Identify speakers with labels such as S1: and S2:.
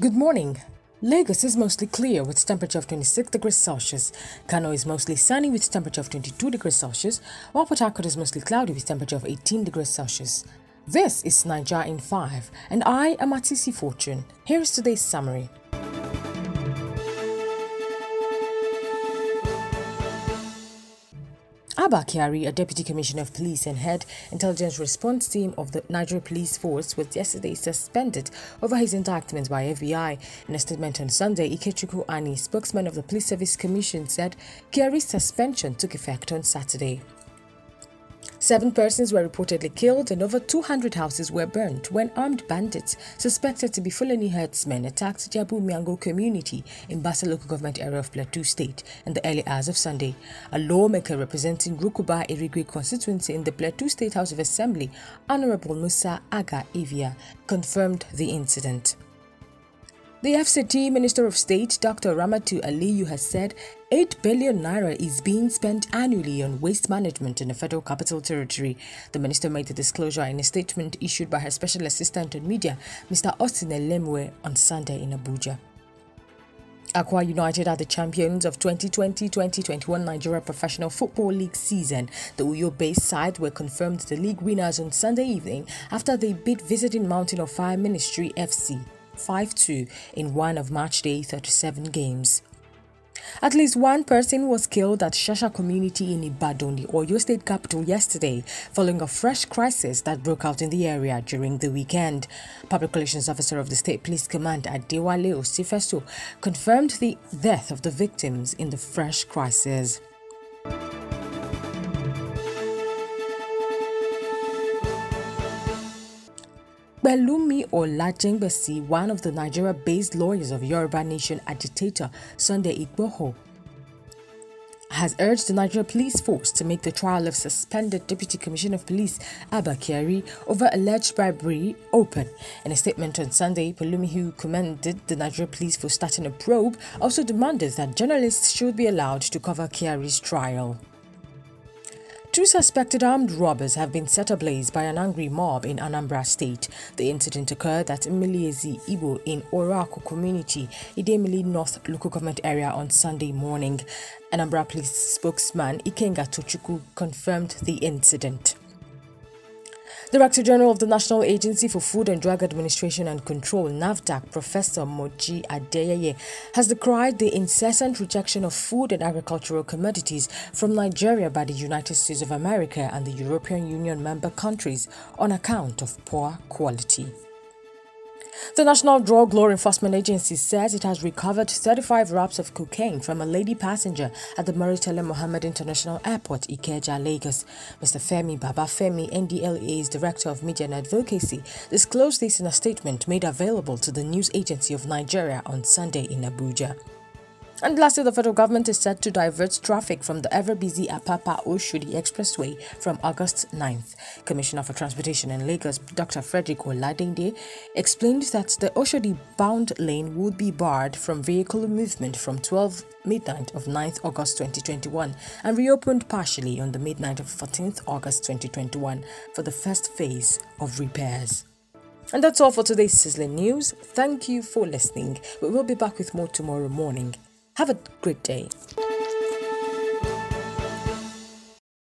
S1: Good morning. Lagos is mostly clear with temperature of 26 degrees Celsius. Kano is mostly sunny with temperature of 22 degrees Celsius, while Port Harcourt is mostly cloudy with temperature of 18 degrees Celsius. This is Niger in 5, and I am Atisi Fortune. Here is today's summary. Abba a deputy commissioner of police and head intelligence response team of the Nigeria Police Force, was yesterday suspended over his indictment by FBI. In a statement on Sunday, Ikechukwu Ani, spokesman of the Police Service Commission, said Kyari's suspension took effect on Saturday. Seven persons were reportedly killed and over 200 houses were burnt when armed bandits suspected to be Fulani herdsmen attacked Jabu Miango community in Bassa local government area of Plateau State in the early hours of Sunday. A lawmaker representing Rukuba Irigwe constituency in the Plateau State House of Assembly, Honorable Musa Aga Ivia, confirmed the incident. The FCT Minister of State, Dr. Ramatu Aliyu, has said 8 billion naira is being spent annually on waste management in the Federal Capital Territory. The minister made the disclosure in a statement issued by her special assistant on media, Mr. Austin Elemwe, on Sunday in Abuja. Akwa United are the champions of 2020-2021 Nigeria Professional Football League season. The Uyo-based side were confirmed the league winners on Sunday evening after they beat visiting Mountain of Fire Ministry FC 5 2 in one of match day 37 games. At least one person was killed at Shasha community in Ibadan, the Oyo state capital, yesterday, following a fresh crisis that broke out in the area during the weekend. Public Relations Officer of the State Police Command, Adewale Osifeso, confirmed the death of the victims in the fresh crisis. Pelumi Olajengbesi, one of the Nigeria-based lawyers of Yoruba Nation agitator Sunday Igboho, has urged the Nigeria Police Force to make the trial of suspended Deputy Commissioner of Police Abba Kyari over alleged bribery open. In a statement on Sunday, Pelumi, who commended the Nigeria Police for starting a probe, also demanded that journalists should be allowed to cover Kyari's trial. Two suspected armed robbers have been set ablaze by an angry mob in Anambra State. The incident occurred at Miliezi Ibo in Oraukwu community, Idemili North local government area on Sunday morning. Anambra police spokesman Ikenga Tochukwu confirmed the incident. Director General of the National Agency for Food and Drug Administration and Control, NAFDAC, Professor Moji Adeyeye, has decried the incessant rejection of food and agricultural commodities from Nigeria by the United States of America and the European Union member countries on account of poor quality. The National Drug Law Enforcement Agency says it has recovered 35 wraps of cocaine from a lady passenger at the Murtala Mohammed International Airport, Ikeja, Lagos. Mr. Femi Babafemi, NDLEA's Director of Media and Advocacy, disclosed this in a statement made available to the News Agency of Nigeria on Sunday in Abuja. And lastly, the federal government is set to divert traffic from the ever busy Apapa Oshodi Expressway from August 9th. Commissioner for Transportation in Lagos, Dr. Frederick Oladeinde, explained that the Oshodi bound lane would be barred from vehicle movement from 12 midnight of 9th August 2021 and reopened partially on the midnight of 14th August 2021 for the first phase of repairs. And that's all for today's sizzling news. Thank you for listening. We will be back with more tomorrow morning. Have a great day.